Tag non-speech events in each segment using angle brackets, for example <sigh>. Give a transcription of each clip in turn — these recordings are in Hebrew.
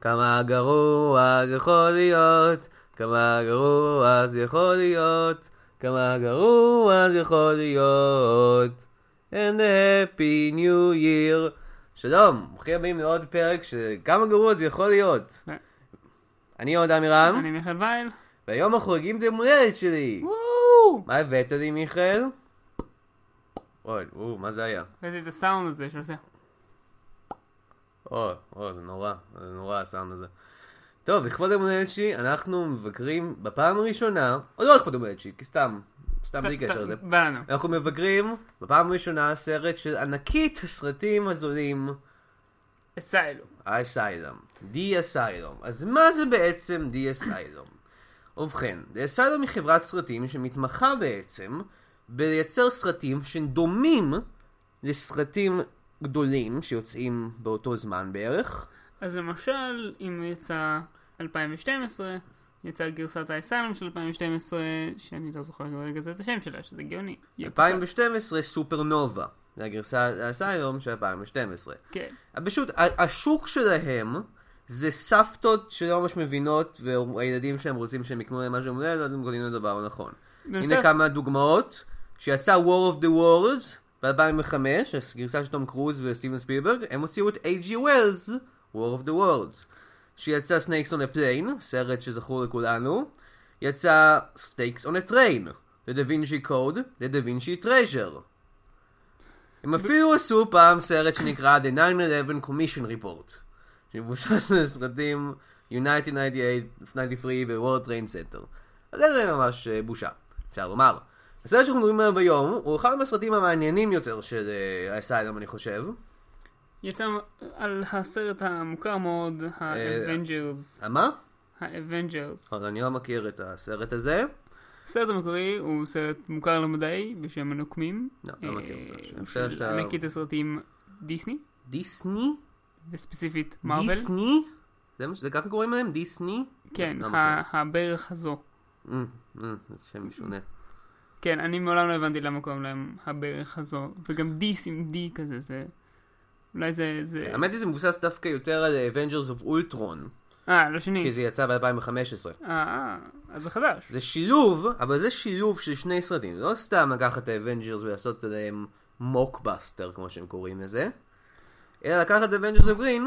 כמה גרוע זה יכול להיות, כמה גרוע זה יכול להיות, כמה גרוע זה יכול להיות. And a happy new year. שלום, ברוכים הבאים לעוד פרק שכמה גרוע זה יכול להיות. אני עוד עמירם, אני מיכאל וייל. והיום אנחנו חוגגים את יום הולדת שלי. מה הבאת לי מיכאל? אוי, או, מה זה היה? הבאתי את הסאונד הזה שעושה. או, או, זה נורא, זה נורא הסאונד הזה. טוב, לכבוד יום הולדת שלי, אנחנו מבקרים בפעם הראשונה, או לא לכבוד יום הולדת שלי, כי סתם, סתם בלי קשר לזה. אנחנו מבקרים בפעם הראשונה סרט של ענקית הסרטים הזולים, אסיילו. האסיילום. די אסיילום. אז מה זה בעצם די אסיילום? ובכן, די אסיילום היא חברת סרטים שמתמחה בעצם בלייצר סרטים שדומים לסרטים גדולים שיוצאים באותו זמן בערך. אז למשל, אם יצא 2012, יצא גרסת האסיילום של 2012, שאני לא זוכר כרגע זה את השם שלה, שזה גאוני. 2012 סופרנובה. זה הגרסה האסיילום של 2012. כן. פשוט, השוק שלהם זה סבתות שלא ממש מבינות, והילדים שלהם רוצים שהם יקנו להם משהו מולד, אז הם קונים לדבר הנכון. הנה כמה דוגמאות. שיצא War of the Worlds ב-2005, גרסה של תום קרוז וסטיבן ספילברג, הם הוציאו את A.G. Wells, War of the Worlds. שיצא Snakes on a Plane, סרט שזכור לכולנו. יצא Stakes on a Train, ל-Da Vinci Code, ל-Da Vinci Treasure. הם אפילו עשו פעם סרט שנקרא The 9-11 Commission Report, שמבוסס על סרטים United 98, 93 ו- World Trade Center. אז זה ממש אה, בושה, אפשר לומר. הסרט שאנחנו מדברים עליו היום הוא אחד מהסרטים המעניינים יותר של אה, ה Asylum אני חושב. יצא על הסרט המוכר מאוד, אה, ה Avengers. מה? ה Avengers. אז אני לא מכיר את הסרט הזה. הסרט המקורי הוא סרט מוכר למדי בשם הנוקמים. לא, לא מכיר אה, אותו. שאתה- ענקית הסרטים דיסני, דיסני? וספציפית מארוול. דיסני? זה ככה קוראים להם? דיסני? כן, לא מכיר. הברך הזו. אה, אה, זה שם משונה. כן, אני מעולם לא הבנתי למה קוראים להם הברך הזו, וגם דיס עם די כזה, זה... אולי זה... זה... האמת היא זה מבוסס דווקא יותר על Avengers of Ultron, אה, לא שני. כי זה יצא ב-2015. אה, אז זה חדש. זה שילוב, אבל זה שילוב של שני סרטים, לא סתם לקחת את ה Avengers ולעשות עליהם mockbuster כמו שהם קוראים לזה, אלא לקחת את Avengers of Green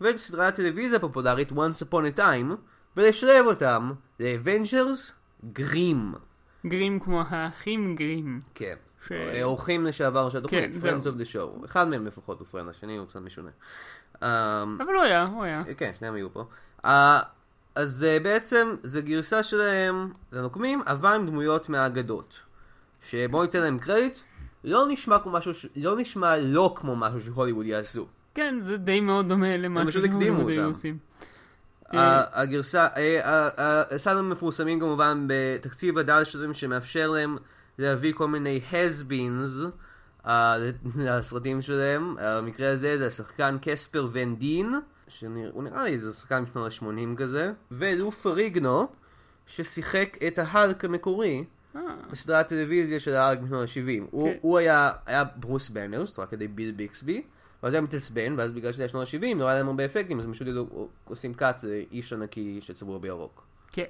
ואת סדרת הטלוויזיה הפופולרית Once Upon a Time ולשלב אותם ל Avengers Grimm. Grimm כמו האחים גרים. כן. ש- אורחים לשעבר של התוכנית, כן, Friends זהו. of the Show. אחד מהם לפחות הוא friend, השני הוא קצת משונה. אמ, אבל הוא היה, הוא היה. כן, שניהם היו פה. אה, אז אה, בעצם זה גרסה שלהם לנוקמים, אבל עם דמויות מהאגדות. שבואו ניתן להם קרדיט, לא נשמע כמו משהו, ש- לא נשמע לא כמו משהו שהוליווד יעשו. כן, זה די מאוד דומה למה שהוליווד היו. עושים. ה- הגרסה, הסאונד מפורסמים כמובן בתקציב הדל שלהם שמאפשר להם להביא כל מיני אה, לסרטים שלהם. במקרה הזה זה השחקן קספר ון דין, שהוא נראה לי זה שחקן משנות ה-80 כזה, ולו פריגנו, ששיחק את ההלק המקורי אה, בסדרת טלוויזיה של ההלק משנות ה-70. הוא, היה, היה ברוס בנרס, רק כדי ביל ביקסבי. ואז היה מתעצבן, ואז בגלל שזה היה שנות ה-70, לא היה להם הרבה אפקטים, אז הם פשוט עושים קאט לאיש ענקי שצבוע בירוק. כן.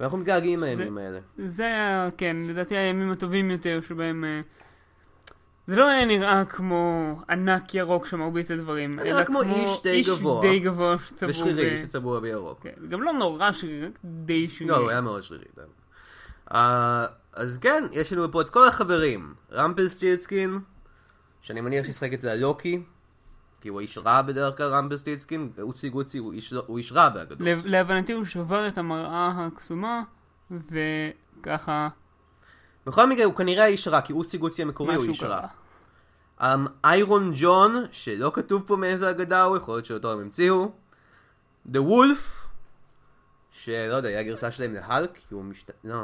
ואנחנו מתגעגעים זה- מהימים האלה. זה היה, כן, לדעתי הימים הטובים יותר שבהם... אה, זה לא היה נראה כמו ענק ירוק שמרביץ לדברים, היה אלא כמו איש די גבוה. איש די גבוה שצבוע ושרירי ב- שצבוע בירוק. כן, גם לא נורא שרירי, רק די שרירי. לא, הוא היה מאוד שרירי. אה, אז כן, יש לנו פה את כל החברים. רמפל סטילצקין, שאני מניח שישחק את הלוקי, כי הוא איש רע בדרך כלל, רמפל סטילצקין, ואוצי גוצי הוא איש- הוא איש רע באגדות. להבנתי הוא שבר את המראה הקסומה, וככה בכל מקרה הוא כנראה האיש רע, כי אוצי גוצי המקורי הוא איש רע. Um, איירון ג'ון, שלא כתוב פה מאיזה אגדה הוא, יכול להיות שאותו הם המציאו. The Wolf, שלא יודע, היה גרסה שלהם להלק, כי הוא משת... לא,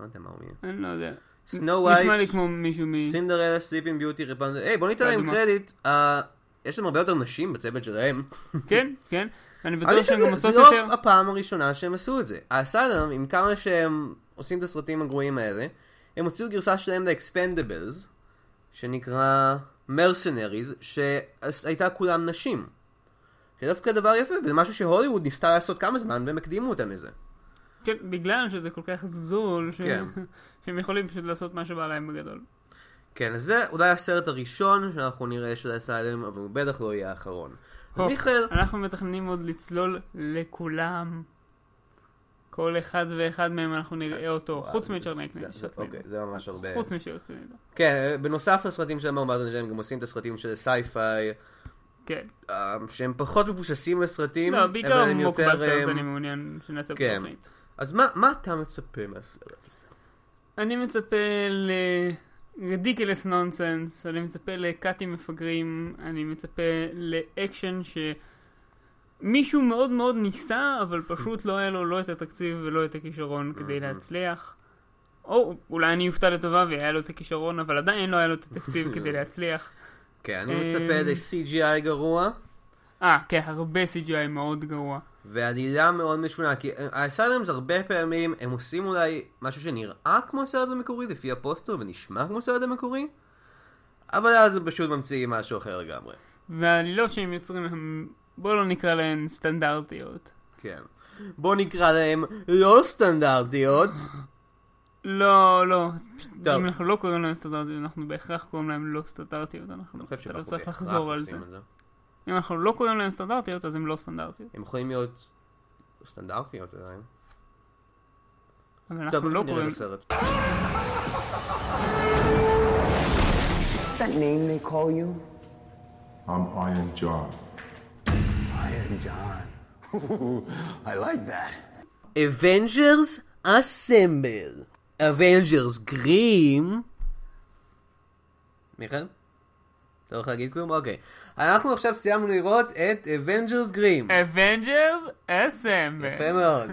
לא יודע מה הוא יהיה. אני לא יודע. סנו נשמע לי כמו מישהו מ... סינדרלה, סליפינג ביוטי, רפנדל, היי בוא ניתן להם. קרדיט, אה, יש להם הרבה יותר נשים בצוות שלהם. כן, כן. אני בטוח לזה- גם זה עושות לא יותר. הפעם הראשונה שהם עשו את זה. האסאדם, עם כמה שהם עושים את הסרטים הגרועים האלה, הם הוציאו גרסה שלהם ל-Expendables, שנקרא Mercenaries, שהייתה כולם נשים. שדווקא דבר יפה, וזה משהו שהוליווד ניסתה לעשות כמה זמן, והם הקדימו אותם לזה. כן, בגלל שזה כל כך זול, ש... כן. <laughs> שהם יכולים פשוט לעשות מה שבא להם בגדול. כן, אז זה אולי הסרט הראשון שאנחנו נראה של אסיילם, אבל הוא בטח לא יהיה האחרון. אז מיכאל, אנחנו מתכננים עוד לצלול לכולם. כל אחד ואחד מהם אנחנו נראה אותו, חוץ וואו, מצ'רנק. זה- זה- אוקיי, זה ממש הרבה. חוץ משרנק. כן, בנוסף לסרטים של אמר מאזן הם גם עושים את הסרטים של סייפיי, כן. אה, שהם פחות מבוססים לסרטים, לא, בעיקר. מוקבאסטרס אה, אני מעוניין שנעשה כן. אז מה מה אתה מצפה מהסרט הזה? אני מצפה ל... רדיקלס נונסנס, אני מצפה לקאטים מפגרים, אני מצפה לאקשן שמישהו מאוד מאוד ניסה, אבל פשוט לא היה לו לא את התקציב ולא את הכישרון כדי להצליח. או אולי אני אופתע לטובה והיה לו את הכישרון, אבל עדיין לא היה לו את התקציב כדי <laughs> להצליח. כן, אני אמ, מצפה ל-CGI גרוע, אה, כן, הרבה CGI מאוד גרוע. ועלילה מאוד משונה, כי האסיילמס הרבה פעמים הם עושים אולי משהו שנראה כמו הסרט המקורי לפי הפוסטר ונשמע כמו הסרט המקורי, אבל אז הם פשוט ממציאים משהו אחר לגמרי. והעלילות שהם יוצרים הם, בואו לא נקרא להן סטנדרטיות. כן. בוא נקרא להם לא סטנדרטיות. לא, לא. טוב. אם אנחנו לא קוראים להם סטנדרטיות, אנחנו בהכרח קוראים להם לא סטנדרטיות. אנחנו אתה לא צריך לחזור על זה. אם אנחנו לא קוראים להם סטנדרטיות, אז הם לא סטנדרטיות. הם יכולים להיות סטנדרטיות עדיין. אבל אנחנו לא קוראים... What's that name they call you? I'm Iron John. Iron John. <laughs> I like that. Avengers Assemble. Avengers Grimm. מיכאל? אתה הולך להגיד כלום? אוקיי. אנחנו עכשיו סיימנו לראות את Avengers Grimm. Avengers Assemble. יפה מאוד.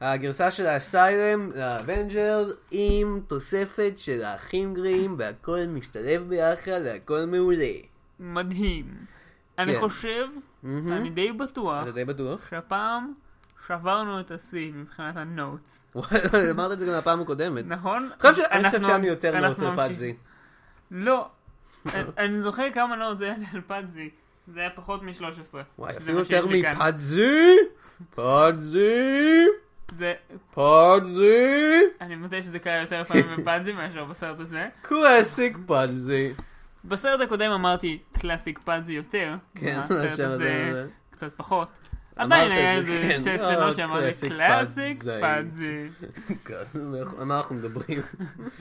הגרסה של ה Asylum ל Avengers עם תוספת של האחים גרים והכל משתלב ביחד והכל מעולה. מדהים. אני כן. חושב, אני די בטוח, אתה די בטוח? שהפעם שברנו את השיא מבחינת ה notes. אמרת את זה גם בפעם הקודמת. נכון? אני חושב שאני יותר notes על ממשיך- Pudsey. לא. <laughs> אני- זוכר כמה notes היה לי על Pudsey. זה היה פחות מ-13. וואי, אפילו יותר. מ Pudsey? Pudsey? זה... Pudsey? אני מודה שזה קרה יותר פעמים ב Pudsey מאשר בסרט הזה. classic Pudsey. בסרט הקודם אמרתי classic Pudsey יותר. כן, בסרט הזה זה- קצת פחות. עדיין היה זה, איזה כן. שתי אה, סצנות שאמרתי classic classic Pudsey." Pudsey. <laughs> על מה אנחנו מדברים?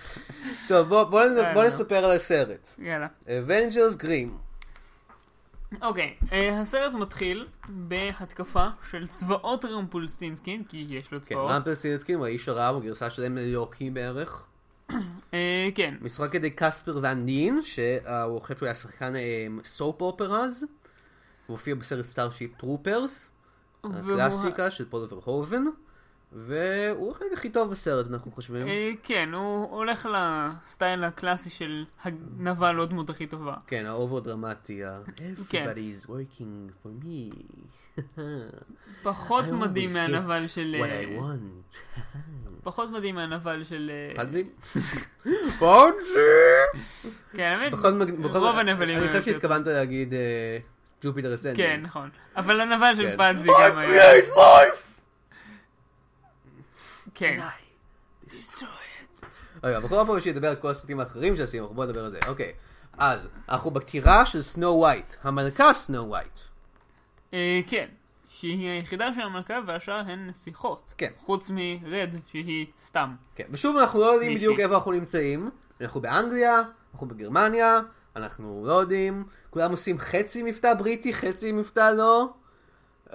<laughs> טוב, בוא- אה. נספר על הסרט. יאללה. Avengers Grimm. אוקיי, אה, הסרט מתחיל בהתקפה של צבאות רמפלסטילסקין, כי יש לו כן, צבאות. רמפלסטילסקין הוא האיש הרע, הוא גרסה שלהם ללוקי בערך. <coughs> כן. משחק על ידי קספר ואן דין, שהוא חושב שהוא היה שחקן soap operas. הוא הופיע בסרט Starship Troopers. הקלאסיקה של פול ורהובן. והוא החלק הכי טוב בסרט, אנחנו חושבים. אה, כן, הוא הולך ל style הקלאסי של הנבל לא דמות הכי טובה. כן, ה over דרמטי. כן. Everybody is working for me. <laughs> פחות I מדהים מהנבל של... אה. <laughs> פחות מדהים מהנבל של... אה, פאדזי? <laughs> פאדזי! כן, האמת, רוב הנבלים... אני חושב שהתכוונת להגיד אה, ג'ופיטר אסנדינג. כן, נכון. אבל הנבל של כן. פאדזי I גם היה... create life! כן. רגע, בכל פעם שידבר על כל הסרטים האחרים שעשינו, בוא נדבר על זה. אוקיי. אז, אנחנו בטירה של סנו ווייט. המלכה סנו ווייט. אה, כן. שהיא היחידה של המלכה והשאר הן נסיכות. כן. חוץ מרד, שהיא סתם. כן, ושוב אנחנו לא יודעים מישהי. בדיוק איפה אנחנו נמצאים. אנחנו באנגליה, אנחנו בגרמניה, אנחנו לא יודעים. כולם עושים חצי מבטא בריטי, חצי מבטא לא.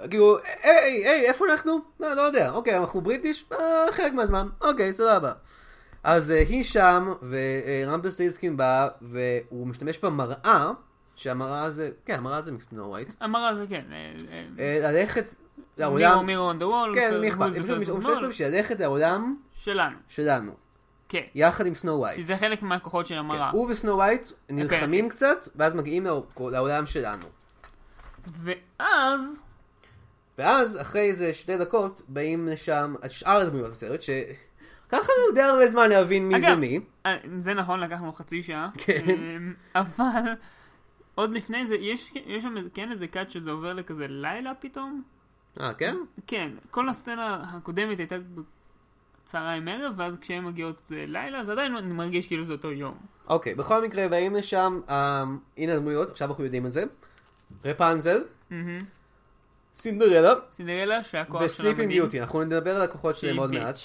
כאילו, היי, היי, איפה אנחנו? לא, לא יודע. אוקיי, אנחנו בריטיש? אה, חלק מהזמן. אוקיי, סבבה. אז אה, היא שם, ורמפלסטינסקין בא, והוא משתמש במראה, שהמראה זה, כן, המראה זה מ Snow White. המראה זה כן. אה, ללכת mirror לעולם, mirror on the wall. כן, מי אכפת, הוא משתמש בשביל ללכת לעולם שלנו. שלנו, כן. יחד עם Snow White. כי זה חלק מהכוחות של המראה. הוא ו Snow White נלחמים כן. קצת, ואז מגיעים לעו- לעולם שלנו. ואז... ואז, אחרי איזה שתי דקות, באים לשם שאר הדמויות בסרט, שלקח לנו די הרבה זמן להבין מי זה אגב, מי. אה, זה נכון, לקחנו חצי שעה. כן. אמ, אבל עוד לפני זה, יש יש שם כן איזה קאט שזה עובר לכזה לילה פתאום? אה, כן? כן, כל הסצנה הקודמת הייתה בצהריים ערב, ואז כשהן מגיעות זה לילה, אז עדיין אני מרגיש כאילו זה אותו יום. אוקיי, בכל מקרה, באים לשם, אה, הנה הדמויות, עכשיו אנחנו יודעים את זה. רפנזל. סינדרלה סינדרלה שהכוח שלה מדהים. ביוטי, אנחנו נדבר על הכוחות שלהם עוד. מעט.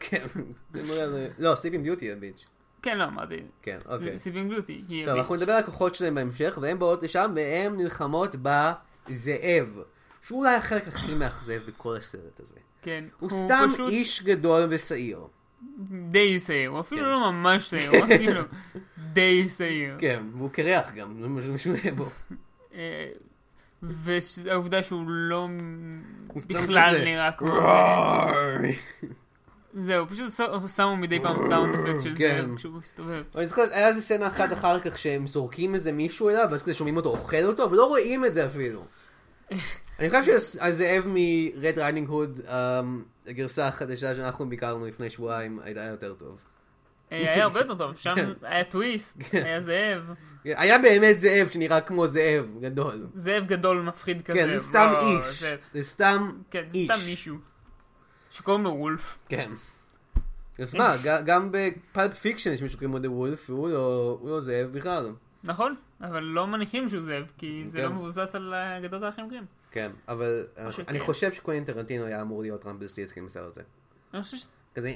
כן, לא, Sleeping Beauty היא bitch. כן, לא, אמרתי. כן, אוקיי. Sleeping היא טוב, אנחנו. נדבר על הכוחות שלהם בהמשך, והן באות לשם, והן נלחמות בזאב. שהוא אולי החלק הכי מאכזב בכל הסרט הזה. כן, הוא סתם פשוט איש גדול ושעיר. די שעיר, הוא אפילו כן. לא ממש שעיר, הוא <laughs> כאילו די שעיר. כן, והוא קרח גם, זה מה שמשונה בו. אה, והעובדה שהוא לא הוא בכלל נראה כמו זה. זהו, פשוט שמו מדי פעם sound effect של כן. זה כשהוא מסתובב. אני זוכר, היה איזה סצנה אחת אחר כך שהם זורקים איזה מישהו אליו, ואז כזה שומעים אותו אוכל אותו, ולא רואים את זה אפילו. <laughs> אני חושב שהזאב מ Red Riding Hood, הגרסה החדשה שאנחנו ביקרנו לפני שבועיים, הייתה יותר טוב. אה, היה הרבה יותר טוב, שם כן. היה טוויסט, היה זאב. היה באמת זאב שנראה כמו זאב גדול. זאב גדול מפחיד כזה. כן, זה סתם איש. זה- סתם כן, זה איש. סתם מישהו. שקוראים לו Wolf. כן. אז מה, גם ב Pulp Fiction יש מישהו כמו the Wolf, והוא לא לא זאב בכלל. נכון, אבל לא מניחים שהוא זאב, כי זה כן. לא מבוסס על אגדות האחים גרים. כן, אבל שכן. אני חושב שקווין טרנטינו היה אמור להיות רמפלסטילסקין בסרט הזה. אני חושב ש... כזה,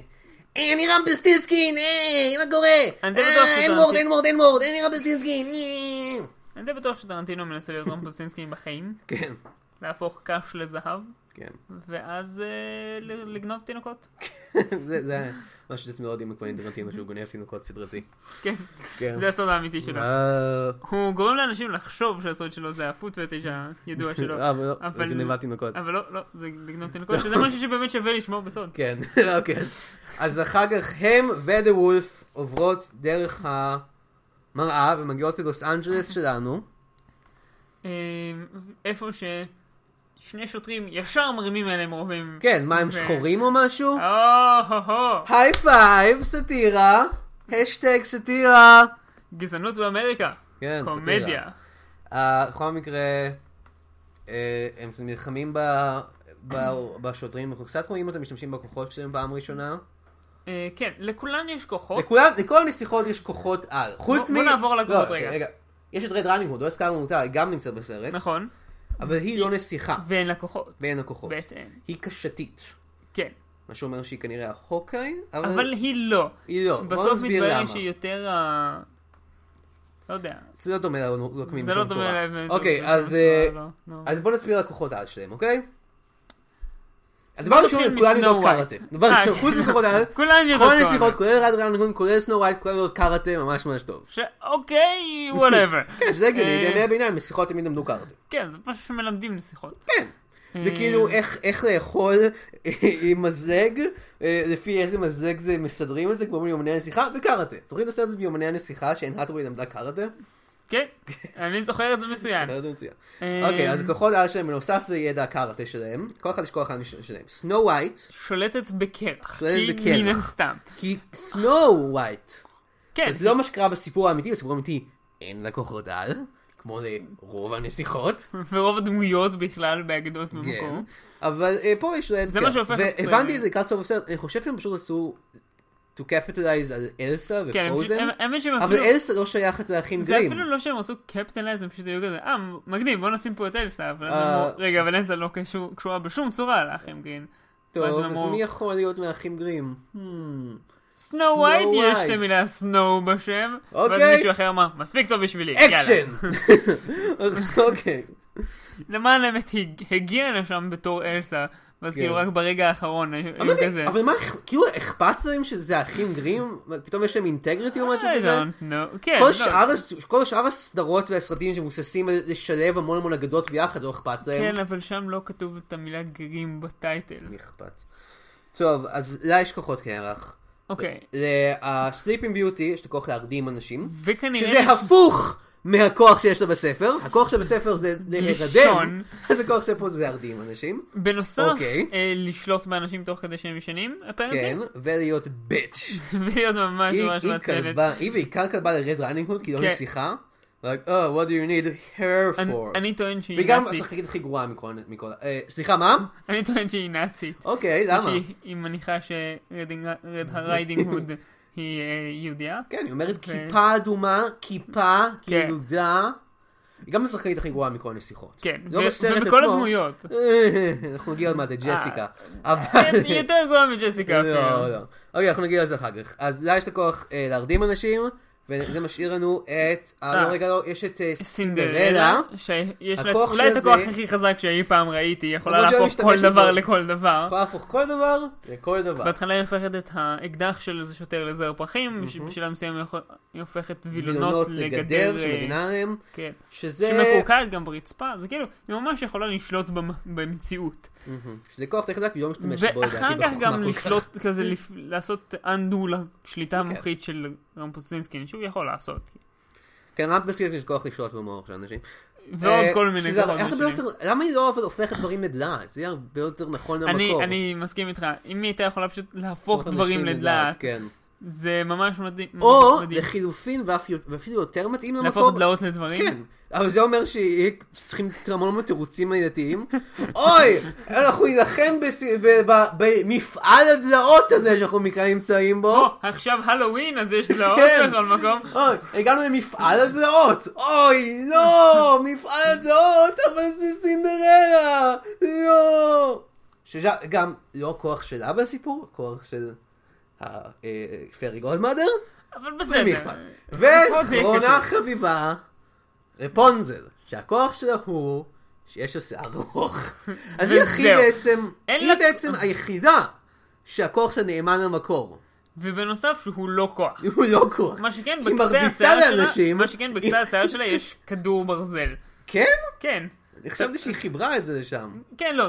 היי, אני רמפלסטילסקין, היי, מה קורה? אה, בטוח שזה N word, אנטי- N word, N word, אני רמפלסטילסקין, אה. אני די בטוח שטרנטינו מנסה להיות רמפלסינסקי בחיים, כן, להפוך קש לזהב, כן. ואז אה, לגנוב תינוקות. <laughs> זה משהו שאתם מאוד יודעים מקווין טרנטינו, שהוא גונב תינוקות סדרתי. כן, כן. זה הסוד האמיתי שלו. הוא גורם לאנשים לחשוב שהסוד שלו זה הפוט פטיש הידוע שלו. אה, אבל לא, גנבת תינוקות. אבל לא, לא, זה לגנוב תינוקות, שזה משהו שבאמת שווה לשמור בסוד. כן, <laughs> אוקיי. אז- אחר כך הם ודה וולף עוברות דרך המראה ומגיעות ללוס אנג'לס שלנו. אה, איפה ששני שוטרים ישר מרימים אליהם רובים. כן, מה הם ו- שחורים או משהו? High five, סאטירה. השטג סאטירה. גזענות באמריקה. כן, סאטירה. קומדיה. אה, בכל מקרה, אה, הם נלחמים ב- ב- בשוטרים, אנחנו קצת רואים אותם משתמשים בכוחות שלהם פעם ראשונה. אה, כן, לכולן יש כוחות. לכולם, לכל הנסיכות יש כוחות על. חוץ בוא- בוא נעבור על הכוחות לא, רגע. יש את Red Riding Hood, לא הזכרנו אותה, היא גם נמצאת בסרט, נכון, אבל היא לא נסיכה ואין לה כוחות. בין הכוחות. בעצם. היא קשתית. כן. מה שאומר שהיא כנראה ההוקאי, אבל אבל היא לא. היא לא. בסוף מתברר. שהיא יותר ה... לא יודע. זה לא דומה לנוקמים זה לא דומה. להם. אוקיי, צורה, אה, לא, לא. אז בוא נסביר על הכוחות העל שלהם, אוקיי? הדבר בוא הראשון, נתחיל כולן מ Snow יודעות. קראטה. דבר אה, ראשון, חוץ כן. העל, כולן יודעות כל קראטה. הנסיכות, כולל Red Riding, כולל Snow White, כולן יודעות קראטה ממש ממש טוב. שאוקיי, whatever. <laughs> כן, שזה הגיוני, אה, בימי הביניים נסיכות תמיד למדו קראטה. כן, זה משהו שמלמדים נסיכות. כן. זה אה, כאילו איך, איך לאכול אה, עם מזלג, אה, לפי איזה מזלג זה מסדרים את זה, כמו ביומני הנסיכה, וקראטה. זוכרים לעשות את זה ביומני הנסיכה, שאן האת'וויי למדה קראטה? כן, אני זוכר את זה מצוין. אה, אוקיי, אז הכוחות העל שלהם, בנוסף לידע הקראטה שלהם, כל אחד יש כוח העל שלהם. Snow White, שולטת בקרח. שולטת כי בקרח. הסתם. כי Snow White, כן, זה לא מה שקרה בסיפור האמיתי, בסיפור האמיתי אין לה כוחות על, כמו לרוב הנסיכות. <laughs> ורוב הדמויות בכלל באגדות כן. במקום. אבל אה, פה יש להם... זה מה שהופך והבנתי את זה לקראת סוף הסרט, אני חושב שהם פשוט עשו to capitalize על אלסה כן, ופרוזן, שהם אבל. אלסה לא שייכת לאחים זה גרים. אפילו לא שהם עשו קפטנלייז, הם פשוט היו כזה, אה, מגניב, בוא נשים פה את אלסה. אבל אה. רגע, אבל אלסה לא קשור- קשורה בשום צורה לאחים גרין. ואז טוב, אז מי יכול להיות מאחים גרים? Hmm. Snow White, יש. את המילה snow בשם. ואז אוקיי. מישהו אחר אמר, מספיק טוב בשבילי. אקשן! <laughs> <laughs> אוקיי. למען האמת, היא הגיעה לשם בתור אלסה. ואז כן. כאילו רק ברגע האחרון היו אבל היו כזה. אבל מה, כאילו אכפת להם שזה אחים גרים? פתאום יש להם integrity או משהו כזה? כן, כל לא. שאר, כל שאר הסדרות והסרטים שמבוססים על לשלב המון המון אגדות ביחד, לא אכפת להם. כן, אבל שם לא כתוב את המילה Grimm ב title. מי אכפת? טוב, אז לה יש כוחות קרח. אוקיי. ל Sleeping Beauty יש את הכוח להרדים אנשים, וכנראה... שזה הפוך מהכוח שיש לה בספר. הכוח שלה בספר זה להירדם. אז הכוח שלה פה זה להרדים אנשים. בנוסף, אוקיי. אה, לשלוט באנשים תוך כדי שהם ישנים, apparently. כן, ולהיות bitch. ולהיות ממש היא ממש היא מעצבנת. היא בעיקר כלבה ל Red Riding Hood, כי היא לא כן. נסיכה. like, oh, what do you need אני- for? אני טוען שהיא וגם נאצית. השחקנית הכי גרועה מכל... אה, סליחה, מה? אני טוען שהיא נאצית. אוקיי, למה? שהיא מניחה ש Red Riding Hood היא אה, יהודייה. כן, היא אומרת כיפה אדומה, כיפה, כן. יהודה. היא גם השחקנית הכי גרועה מכל הנסיכות. כן, לא בסרט ובכל עצמו. הדמויות. אה, <laughs> אנחנו נגיע עוד מעט לג'סיקה. אבל... כן, היא יותר גרועה מג'סיקה <laughs> לא, אפילו. לא. אוקיי, אנחנו נגיע לזה אחר כך. אז לה יש את הכוח אה, להרדים אנשים, וזה משאיר לנו את... אה. לא, רגע, לא, יש את אה, סינדרלה. שיש לה הכוח אולי את הכוח הכי חזק שאי פעם ראיתי, היא יכולה למרות להפוך כל משתמשת דבר בו. לכל דבר. יכולה להפוך כל דבר לכל דבר. בהתחלה היא הופכת את האקדח של איזה שוטר לזר פרחים, בשלב מסוים היא הופכת וילונות לגדר, אה, שמגינה עליהם, כן. שזה... שמקורקעת גם ברצפה, זה כאילו, היא ממש יכולה לשלוט במ- במציאות. מהמם. שזה כוח די חזק, היא לא משתמשת בו לדעתי ואחר כך בחוכמה גם כל כך. לשלוט כזה, לפ- לעשות undo לשליטה כן. המוחית של רמפוסינסקין, שהוא יכול לעשות. כן, בסרט יש כוח לשלוט במוח של אנשים. ועוד אה, כל מיני למה היא לא הופכת דברים לדלעת? זה יהיה הרבה יותר נכון למקור. אני מסכים איתך, אם היא הייתה יכולה פשוט להפוך דברים לדלעת, כן. זה ממש מדהים. או מדהים. לחילופין ואפילו יותר מתאים למקור. להפוך דלעות לדברים? כן, אבל זה אומר שצריכים המון תירוצים עלייתיים. אוי, אנחנו נילחם במפעל הדלעות הזה שאנחנו מכאן נמצאים בו. או, עכשיו הלואוין, אז יש דלעות כן. בכל מקום. אוי, הגענו למפעל הדלעות. אוי, לא, מפעל הדלעות, אבל זה סינדרלה. לא. שגם לא הכוח שלה בסיפור, הכוח של הפרי גולדמאדר. אבל בסדר. ואחרונה קשור. חביבה, רפונזל, שהכוח שלה הוא שיש לה שיער ארוך. <laughs> אז היא הכי. בעצם, היא בעצם היחידה שהכוח שלה נאמן למקור. ובנוסף שהוא לא כוח. הוא לא כוח. מה שכן, בקצה השיער שלה. מה שכן, בקצה השיער שלה יש כדור ברזל. כן? כן. אני חשבתי שהיא חיברה את זה לשם. כן, לא,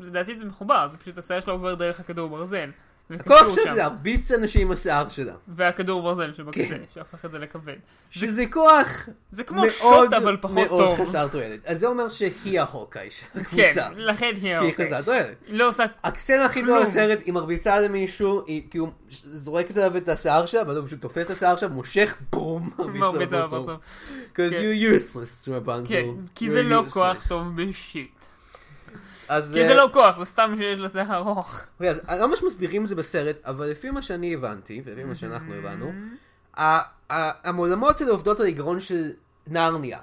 לדעתי זה מחובר, זה פשוט השיער שלה עובר דרך הכדור ברזל. הכוח וקשור שלה שם. זה להרביץ אנשים עם השיער שלה. והכדור ברזל שבקצה, כן. שהפך את זה לכבד. שזה כוח זה כמו מאוד שוט אבל פחות מאוד טוב. חסר תועלת. אז זה אומר שהיא ההוקאי של <laughs> כן, הקבוצה. לכן היא כי היא. חסרת תועלת. לא עושה... הקסצנה הכי כלום. גדולה בסרט, היא מרביצה למישהו, היא כאילו זורקת עליו את השיער שלה, ואז הוא פשוט תופס את השיער שלה, מושך, בום, מרביץ מרביץ לו על בפרצוף. כן. כן, כי זה לא. כוח טוב בשיט. אז כי זה אה, לא כוח, זה סתם שיש לה שיער ארוך. אוקיי, אז לא ממש מסבירים את זה בסרט, אבל לפי מה שאני הבנתי, ולפי מה שאנחנו הבנו, ה- ה- העולמות האלה עובדות על עיקרון של נרניה.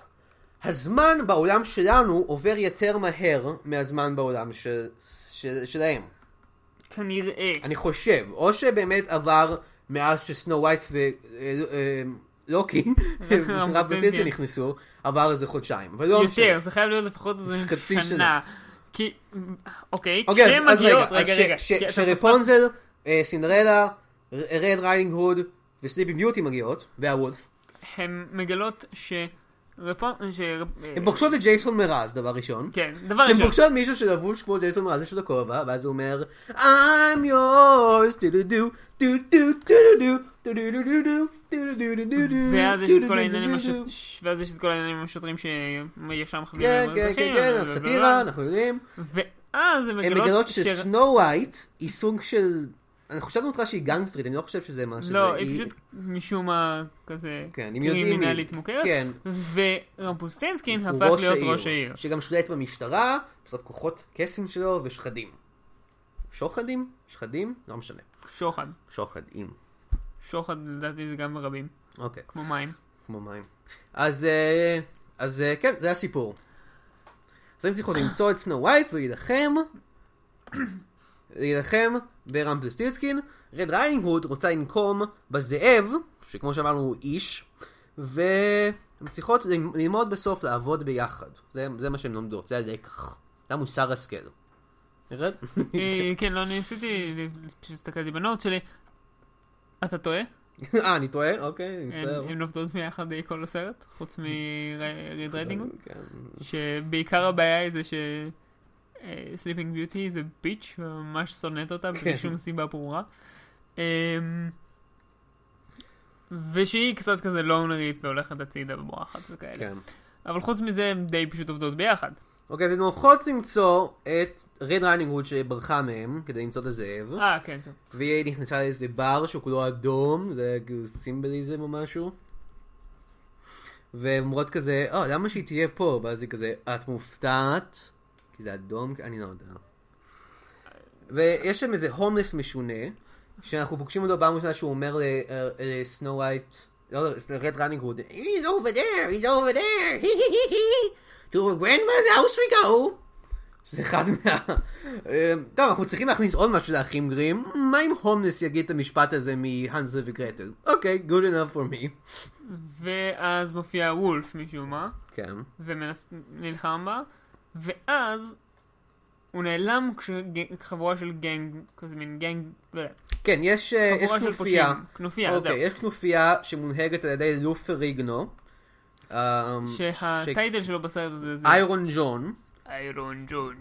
הזמן בעולם שלנו עובר יותר מהר מהזמן בעולם של- של- שלהם. כנראה. אני חושב, או שבאמת עבר מאז שסנו ווייט ולוקי, רב בסיסטי נכנסו, עבר איזה חודשיים, לא. יותר, זה חייב להיות לפחות איזה שינה. כי, אוקיי, אוקיי, כשהן מגיעות, רגע, רגע, אתה ש רפונזל, אה, סינדרלה, Red Riding Hood ו Sleeping Beauty מגיעות, וה wolf. הן מגלות ש... רפון... ש... הן פוגשות את ג'ייסון מרז, דבר ראשון. כן, דבר הן ראשון. פוגשות מישהו שלבוש כמו ג'ייסון מרז, יש לו כובע, ואז הוא אומר, I'm yours, דו דו דו, דו דו דו דו דו, דו דו דו דו דו, דו דו דו דו דו, ואז יש את כל העניינים ואז יש את כל העניינים עם השוטרים חבלים כן, להם כן, כן, כן, בלה, בלה, בלה. הסאטירה, אנחנו יודעים. ואז הן הן מגלות... מגלות ש- שסנו ווייט היא סוג של... אני חשבתי אותך שהיא גנגסטרית, אני לא חושב שזה מה שזה. לא, היא פשוט משום מה כזה כן. קרימינלית מוכרת. כן. ורמפוסטינסקין הפך להיות ראש העיר. שגם שולט במשטרה, בסוף כוחות קסם שלו ושחדים. שוחדים? שחדים? לא משנה. שוחד. שוחדים. שוחד לדעתי זה גם ברבים, אוקיי, כמו מים. כמו מים. אז, אה, אז אה, כן, זה הסיפור. אז הם צריכות למצוא את Snow White ולהילחם, להילחם ב Rumpelstiltskin. Red Riding Hood רוצה לנקום בזאב, שכמו שאמרנו הוא איש, והן צריכות ללמוד בסוף לעבוד ביחד. זה, זה מה שהן לומדות, זה הלקח. זה המוסר השכל. אה, כן, לא ניסיתי, פשוט הסתכלתי ב note שלי. אתה טועה? <laughs> אה, אני טועה? אוקיי, אני מצטער. הן עובדות ביחד אה, כל הסרט, חוץ מ Red <laughs> Riding. כן. שבעיקר הבעיה היא זה ש... Sleeping Beauty זה bitch וממש שונאת אותה כן. בלי שום סיבה ברורה. אמ, ושהיא קצת כזה לונרית והולכת הצידה ובורחת וכאלה. כן. אבל חוץ מזה הם די פשוט עובדות ביחד. אוקיי, אז הן הולכות למצוא את Red Riding Hood שברחה מהם, כדי למצוא את הזאב. אה, כן, זה. והיא נכנסה לאיזה בר שהוא כולו אדום, זה כאילו סימבליזם או משהו. והן אומרות כזה, אה, למה שהיא תהיה פה? ואז היא כזה, את מופתעת? כי זה אדום? אני לא יודע. ויש שם איזה הומלס משונה, שאנחנו פוגשים אותו פעם ראשונה שהוא אומר ל Snow White, לא, ל Red Riding Hood, he's over there, he's over there, to grandma's house we go. שזה אחד מה... אה, טוב, אנחנו צריכים להכניס עוד משהו לאחים גרים. מה אם הומלס יגיד את המשפט הזה מהנסל וגרטל? אוקיי, good enough for me. ואז מופיע wolf משום מה, כן. ונלחם בה, ואז הוא נעלם כשחבורה של gang, כזה מין gang, לא יודע, כן, יש, אה, יש כנופיה. כנופיה, זהו. אוקיי, יש כנופיה שמונהגת על ידי לופר ריגנו. אה, שהטייטל שלו בסרט הזה זה איירון ג'ון, איירון ג'ון.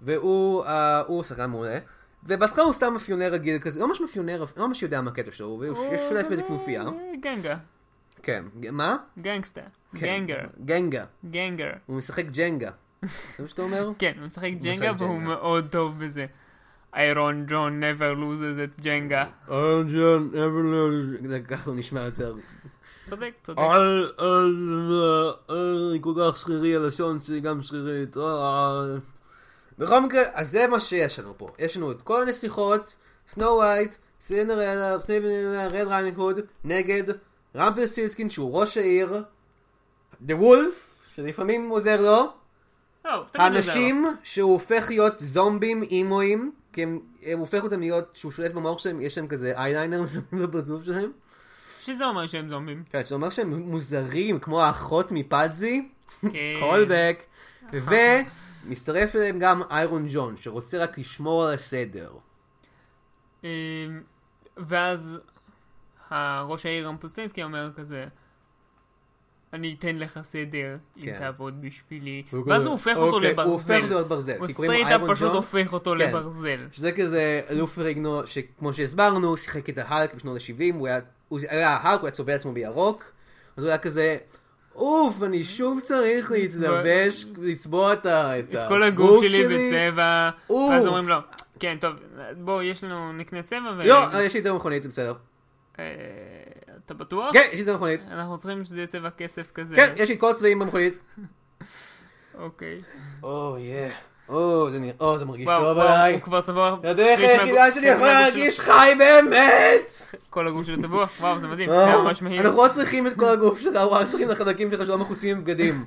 והוא הוא שחקן מעולה. ובהתחלה הוא סתם מאפיונר רגיל כזה, לא ממש מאפיונר, לא ממש יודע מה הקטע שלו, והוא שולט באיזה כנופיה. גנגה, כן, מה? גנגסטר, כן. גנגר, גנגה. גנגר. הוא משחק ג'נגה. זה מה שאתה אומר? כן, הוא משחק ג'נגה והוא. מאוד טוב בזה. Iron John never loses at Jenga. Iron John, ever זה ככה הוא נשמע יותר. צודק, צודק. אני כל כך שרירי, הלשון שלי גם שרירית. אה. בכל מקרה, אז זה מה שיש לנו פה. יש לנו את כל הנסיכות, Snow White, סינדרלה, Red Riding Hood, נגד Rumpelstiltskin שהוא ראש העיר, the wolf, שלפעמים עוזר לו, לא. האנשים שהוא הופך להיות זומבים אימואים, כי הם, הם הופך אותם להיות, שהוא שולט במוח שלהם, יש להם כזה אייליינר בפרצוף שלהם. שזה אומר שהם זומבים. כן, זה אומר שהם מוזרים, כמו האחות מפאדזי, כן. קולבק, ומצטרף אליהם גם איירון ג'ון, שרוצה רק לשמור על הסדר. אמ, ואז הראש העיר רמפוסטינסקי אומר כזה, אני אתן לך סדר אם כן. תעבוד בשבילי. ואז הוא הופך אותו אוקיי, לברזל. הוא הופך להיות ברזל. הוא כי קוראים לו straight up Iron פשוט. הופך אותו כן. לברזל. שזה כזה לו פריגנו, שכמו שהסברנו, שיחק את ההאלק בשנות ה-70, הוא היה, ההאלק, הוא היה צובע עצמו בירוק, אז הוא היה כזה, אוף, אני שוב צריך להתלבש, לצבוע את כל הגוף שלי בצבע. ואז אומרים לו, כן, טוב, בוא, יש לנו, נקנה צבע ו... לא, יש לי את זה במכונית, זה בסדר. אה, אתה בטוח? כן, יש לי את זה במכונית. אנחנו צריכים שזה יהיה צבע כסף כזה. כן, יש לי כל הצבעים במכונית. אוקיי. או, יא. או, זה נראה, או, זה מרגיש טוב עליי. הוא כבר צבוע. הדרך היחידה שלי יכולה להרגיש חי באמת! כל הגוף שלו צבוע? וואו, זה מדהים. אה, ממש מהיר. אנחנו לא צריכים את כל הגוף שלך, אנחנו רק צריכים את החלקים שלך שלא מכוסים עם בגדים.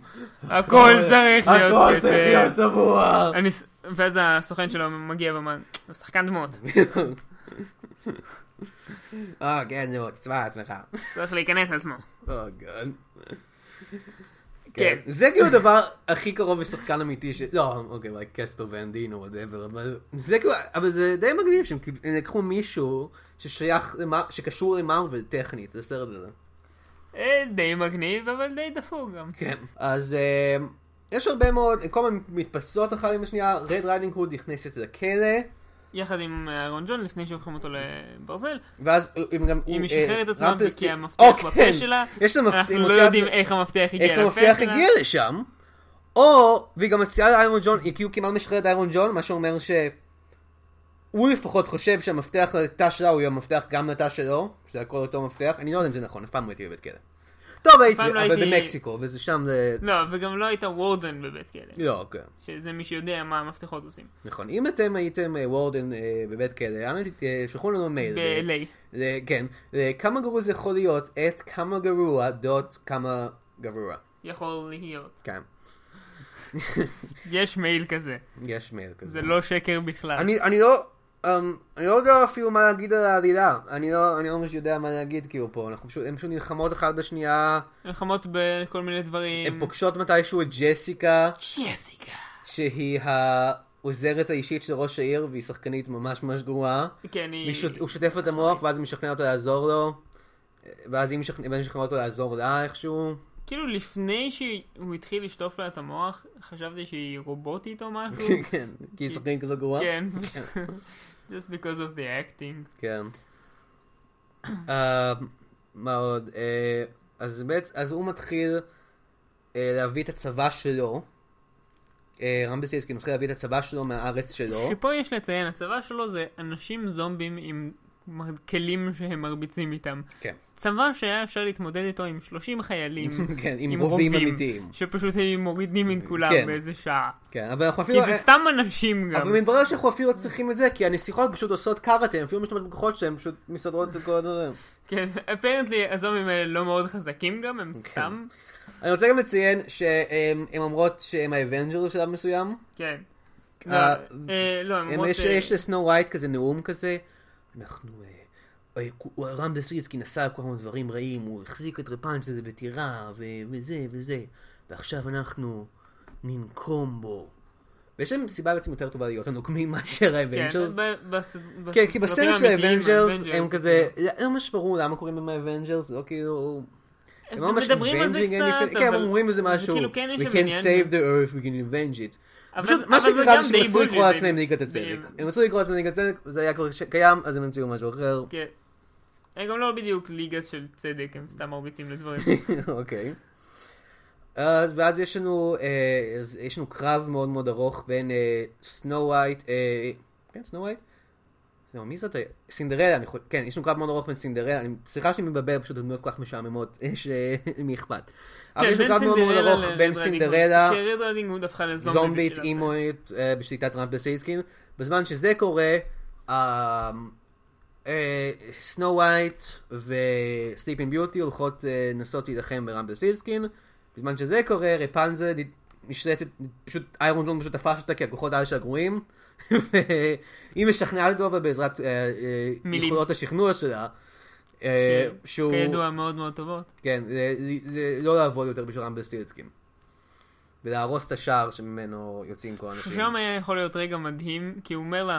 הכל צריך להיות הכל צריך להיות כסף. צבוע. ואז הסוכן שלו מגיע ואומר, הוא שחקן דמות, <laughs> אה, כן, זהו, תצבע עצמך. צריך להיכנס לעצמו. Oh, God. כן. זה כאילו הדבר הכי קרוב לשחקן אמיתי ש... לא, אוקיי, אולי קספר ואנדין או וואטאבר, אבל זה כאילו, אבל זה די מגניב שהם כאילו- לקחו מישהו ששייך, שקשור למרוויל טכנית, זה סרט הזה. אה, די מגניב, אבל די דפוק גם. כן. אז אה, יש הרבה מאוד, כל הזמן מתפצלות אחת עם השנייה, Red Riding Hood נכנסת לכלא, יחד עם אהרון ג'ון, לפני שהופכים אותו לברזל, ואז הם גם... היא הוא, משחררת אה, את עצמה כי המפתח או, בפה כן. שלה, יש לה מפתח, אנחנו לא יודעים איך המפתח הגיע איך לפה המפתח שלה. הגיע לשם, או, והיא גם מציעה לאיירון ג'ון, היא כאילו כמעט משחררת איירון ג'ון, מה שאומר ש... הוא לפחות חושב שהמפתח לתא שלה הוא יהיה המפתח גם לתא שלו, שזה הכל אותו מפתח, אני לא יודע אם זה נכון, אף פעם לא הייתי בבית כלא. טוב הייתי, לא אבל הייתי- במקסיקו, וזה שם זה... לא, וגם לא הייתה וורדן בבית כלא, לא, כן. שזה מי שיודע מה המפתחות עושים. נכון, אם אתם הייתם אה, וורדן אה, בבית כלא, אנא אה, שלחו לנו מייל. ב-LA. כן, כמה גרוע זה יכול להיות, את כמה גרוע דוט כמה גרוע. יכול להיות. כן, יש מייל כזה, <laughs> יש מייל כזה. זה לא שקר בכלל. אני, אני לא, um, אני לא יודע אפילו מה להגיד על העלילה. אני לא, אני לא ממש יודע מה להגיד כאילו פה. אנחנו פשוט, הן פשוט נלחמות אחת בשנייה. מלחמות בכל מיני דברים. הן פוגשות מתישהו את ג'סיקה, ג'סיקה. שהיא העוזרת האישית של ראש העיר, והיא שחקנית ממש ממש גרועה. כן, היא... שוט- הוא שוטף את המוח, ואז היא משכנע אותו לעזור לו. ואז היא משכנע- משכנע אותו לעזור לה איכשהו. כאילו לפני שהוא התחיל לשטוף לה את המוח, חשבתי שהיא רובוטית או משהו. <laughs> כן, כי היא שחקנית כזו גרועה. כן. Just because of the acting. כן. אה, מה עוד? אה, אז בעצם, אז הוא מתחיל אה, להביא את הצבא שלו. רמבסיסקי מתחיל להביא את הצבא שלו מהארץ שלו. שפה יש לציין, הצבא שלו זה אנשים זומבים עם כלים שהם מרביצים איתם. כן. צבא שהיה אפשר להתמודד איתו עם 30 חיילים, <laughs> כן, עם רובים אמיתיים. שפשוט היו מורידים את כולם כן. באיזה שעה. כן, אבל אנחנו אפילו... כי זה סתם אנשים גם. אבל מתברר שאנחנו אפילו לא צריכים את זה, כי הנסיכות פשוט עושות קארטה, הם אפילו משתמשות בכוחות שהן פשוט מסתדרות את כל הדברים. כן, apparently הזומבים האלה לא מאוד חזקים גם, כן. הם סתם. אני רוצה גם לציין שהן אומרות שהם ה Avengers בשלב מסוים. כן. לא, אה, אה, לא, הם- אומרות... יש- אה, יש ל Snow White כזה נאום כזה, אנחנו... אה, אה, הוא- Rumpelstiltskin עשה כל מיני דברים רעים, הוא החזיק את רפונזל הזה בטירה, וזה וזה, ועכשיו אנחנו ננקום בו. ויש להם סיבה בעצם יותר טובה להיות הנוקמים <laughs> מאשר כן, ה Avengers. כן, כי בסרט של ה Avengers הם זה כזה, כאילו- לא ממש ברור למה קוראים להם ה Avengers, לא כאילו... הם לא ממש מדברים על זה קצת, כן, הם אבל- אומרים איזה משהו, וכאילו כן we can save the earth, we can avenge it. פשוט, מה זה שקרה זה שהם רצו לקרוא לעצמם זה- ליגת זה- הצדק. הם רצו לקרוא לעצמם ליגת הצדק, וזה היה כבר קיים, אז הם המציאו משהו אחר. כן. הם גם לא בדיוק ליגה של צדק, הם סתם מרביצים לדברים. <laughs> אוקיי. אז ואז יש לנו, אה, יש לנו קרב מאוד מאוד ארוך בין אה, Snow White, אה, כן Snow White? לא, מי זאת? סינדרלה, אני חושב, כן, יש לנו קרב מאוד ארוך בין סינדרלה, אני- סליחה שאני מבלבל, פשוט הדמויות כל כך משעממות, <laughs> אה, שלמי אכפת. אבל כן, יש לנו קרב מאוד מאוד ארוך בין סינדרלה, שרד ריידינג הוד הפכה לזומבית. זומבית אה, בשליטת רמפלסטילסקין. בזמן שזה קורה, אה, אה, סנו ווייט וסליפינג ביוטי הולכות אה, לנסות להילחם ברמפלסטילסקין. בזמן שזה קורה, רפונזל נשלטת, פשוט איירון ג'ון פשוט תפס אותה כי הכוחות העל שלה גרועים. והיא משכנעת אותו בעזרת אה, אה. יכולות השכנוע שלה. אה, שהוא, שכידוע מאוד מאוד טובות. כן, לא לעבוד יותר בשביל רמפ סייצקין. ולהרוס את השער שממנו יוצאים כל האנשים. ששם היה יכול להיות רגע מדהים, כי הוא אומר לה,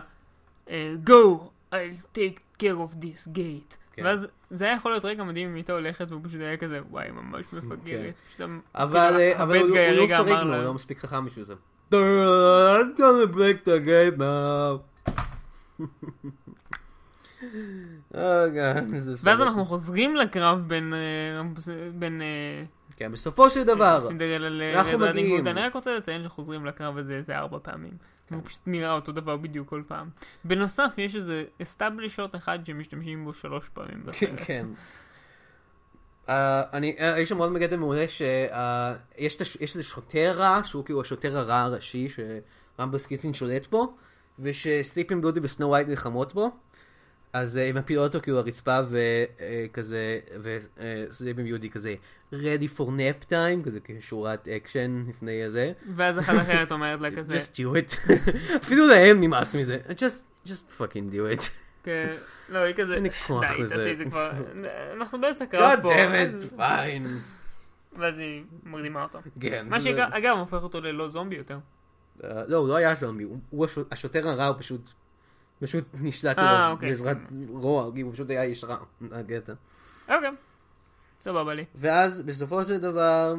Go, I'll take care of this gate. כן. ואז זה היה יכול להיות רגע מדהים אם הייתה הולכת והוא פשוט היה כזה, וואי, ממש מפגרת. היה- אבל הוא לא פריגנו, לה- הוא לא מספיק חכם בשביל זה. I'm gonna break the game now. Oh God, איזה סרט. ואז אנחנו חוזרים לקרב בין, אה, בין אה, כן, בסופו של דבר, סינדרלה אנחנו מגיעים לרד ריידינג. אני רק רוצה לציין שחוזרים לקרב הזה איזה ארבע פעמים. הוא פשוט נראה אותו דבר בדיוק כל פעם. בנוסף, יש איזה establishing shot אחד שמשתמשים בו שלוש פעמים בסרט. <laughs> כן. אה, אני, אה, יש שם עוד מגדל מעולה שיש איזה שוטר רע, שהוא כאילו השוטר הרע הראשי שרמפלסטילסקין שולט בו, ושסליפינג ביוטי וסנו ווייט נלחמות בו. אז אה, הם מפילות אותו כאילו לרצפה וכזה, וסליפינג ביוטי כזה, ready for nap time, כזה כשורת אקשן לפני הזה. ואז אחת אחרת אומרת לה <laughs> כזה, just do it. <laughs> אפילו להם נמאס מזה. just, just fucking do it. כן, לא, היא כזה, אין לי כוח די, לזה." תעשי את זה כבר, <laughs> אנחנו באמצע קרב God פה. damn it, fine. ואז היא מרדימה אותו. כן. מה שאגב הופך אותו ללא זומבי יותר. אה, לא, הוא לא היה זומבי, הוא- הוא הש- השוטר הרע, הוא פשוט, פשוט נשלט אה, עליו אוקיי. בעזרת רוע, הוא פשוט היה איש רע, הקטע. אוקיי, סבבה לי. ואז בסופו של דבר,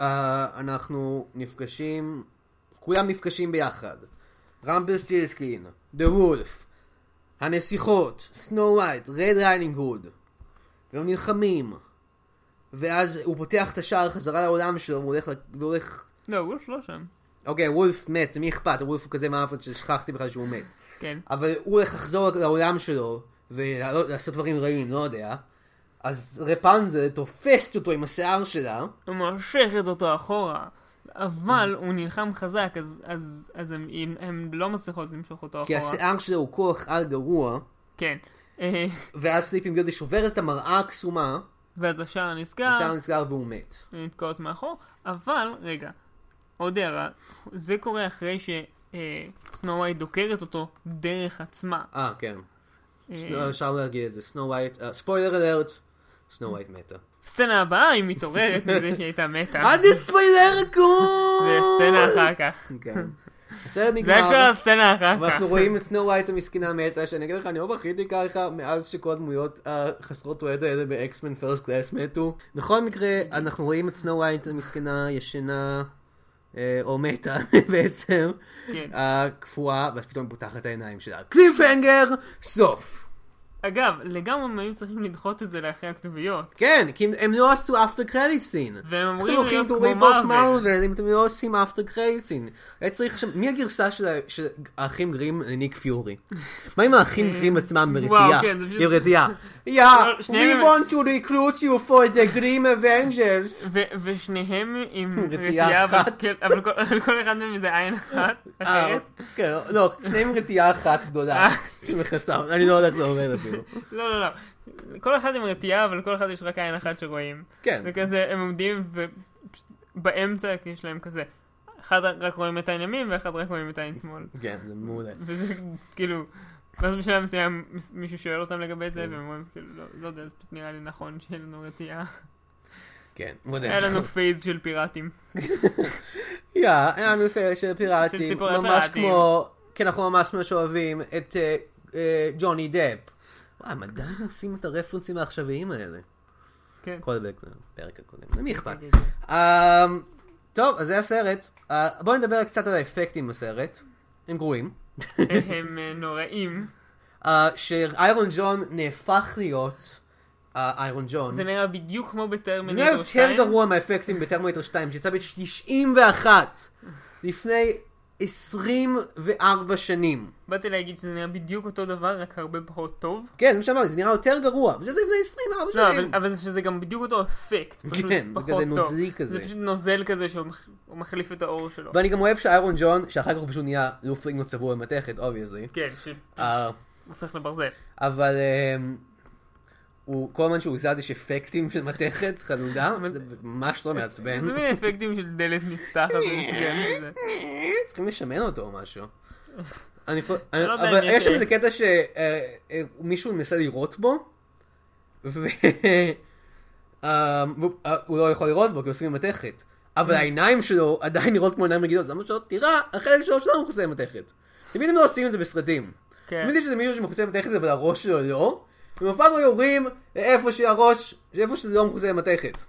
אה, אנחנו נפגשים, כולם נפגשים ביחד. רמפלסטילסקין, דה וולף, הנסיכות, סנו ווייט, רד ריידינג הוד, והם נלחמים. ואז הוא פותח את השער חזרה לעולם שלו, והוא הולך, ל- והוא הולך לא, וולף לא שם. אוקיי, וולף מת, למי אכפת? וולף הוא כזה מאפן ששכחתי בכלל שהוא מת. כן. אבל הוא הולך לחזור לעולם שלו, ולעשות דברים רעים, לא יודע. אז רפנזל תופסת אותו עם השיער שלה, הוא מושכת אותו אחורה. אבל הוא נלחם חזק, אז, אז, אז הם, הם, הם לא מצליחות למשוך אותו כי אחורה. השיער שלו הוא כוח על גרוע, כן. אה, ואז סליפים ביודי שובר את המראה הקסומה, ואז השער נסגר, השער נסגר והוא מת. נתקעות מאחור, אבל, רגע, עוד הערה, זה קורה אחרי שסנו ווייט דוקרת אותו דרך עצמה. אה, כן. אה, אפשר להגיד את זה, סנו ווייט, ספוילר אלרט, סנו ווייט מתה. סצנה הבאה היא מתעוררת מזה שהיא הייתה מתה. עד ספוילר הכל! זה סצנה אחר כך. כן. הסרט זה נגמר. אשכרה סצנה אחר כך. ואנחנו רואים את סנו ווייט המסכנה מתה, שאני אגיד לך, אני לא בכיתי ככה מאז שכל הדמויות החסרות תועלת האלה באקסמן פירסט קלאס מתו. בכל מקרה, אנחנו רואים את סנו ווייט המסכנה ישנה, אה, או מתה <laughs> בעצם, כן. הקפואה, ואז פתאום פותחת העיניים שלה. קליפהנגר, סוף. אגב, לגמרי הם היו צריכים לדחות את זה לאחרי הכתוביות. כן, כי הם- לא עשו אפטר קרדיט סין. והם אמורים להיות כמו מרוויל. אם אתם לא עושים אפטר קרדיט סין. היה צריך עכשיו, מי הגרסה של האחים גרים לניק פיורי? מה עם האחים גרים עצמם ברתיעה? וואו, כן, זה פשוט- עם לא, we want to recruit you for the Grim Avengers. ושניהם עם רתיעה אחת. אבל כל- אחד מהם זה עין אחת. כן, לא, שניהם רתיעה אחת גדולה. שמכסה, אני לא יודע איך זה עובד אפילו. לא, לא, לא. כל אחד עם רתיעה, אבל כל אחד יש רק עין אחת שרואים. כן. וכזה, הם עומדים ובאמצע יש להם כזה. אחד רק רואים את העין ימין ואחד רק רואים את העין שמאל. כן, זה מעולה. וזה כאילו, ואז בשלב מסוים מישהו שואל אותם לגבי זה, כן. והם אומרים כאילו, לא, לא יודע, זה פשוט נראה לי נכון שיהיה לנו רתיעה. כן, היה לנו פייז של פיראטים. <laughs> יא, היה לנו פייל של של פיראטים, סיפורי ממש. כמו, כן, אנחנו ממש ממש אוהבים את אה, אה, ג'וני דפ. וואי, הם עדיין עושים את הרפרנסים העכשוויים האלה. כן. כל בפרק הקודם, למי אכפת? אמ, טוב, אז זה הסרט. אה, בואו נדבר קצת על האפקטים בסרט. הם גרועים. הם אה, נוראים. אה, שאיירון ג'ון נהפך להיות אה, איירון ג'ון. זה נראה בדיוק כמו זה נראה יותר גרוע מהאפקטים בטרמינטור 2 שיצא ב-91 לפני 24 שנים. באתי להגיד שזה נראה בדיוק אותו דבר, רק הרבה פחות טוב. כן, זה מה שאמרתי, זה נראה יותר גרוע, וזה, לא, זה לפני 24 שנים. אבל, אבל שזה גם בדיוק אותו אפקט, פשוט כן, פחות טוב. נוזלי כזה. זה פשוט נוזל כזה שהוא מח- הוא מחליף את האור שלו. ואני גם אוהב שאיירון ג'ון, שאחר כך הוא פשוט נהיה אלוף רינגו צבוע במתכת, obviously. כן, שהופך לברזל. אבל אמ, הוא, כל הזמן שהוא זז יש אפקטים של מתכת, חנודה, זה ממש לא מעצבן. זה מין אפקטים של דלת נפתחת ומסגרת וזה. צריכים לשמן אותו או משהו. אני לא אבל יש- שם איזה קטע שמישהו מנסה לירות בו, והוא לא יכול לירות בו כי הוא עושים מתכת. אבל Mm. העיניים שלו עדיין נראות כמו עיניים רגילות, זה אומר שלא, תראה, החלק שלו שלו מכוסה מתכת. תמיד הם לא עושים את זה בסרטים. כן. תמיד יש איזה מישהו שמכוסה מתכת אבל הראש שלו לא, הם אף פעם לא יורים לאיפה שהראש, איפה שזה לא מכוסה מתכת.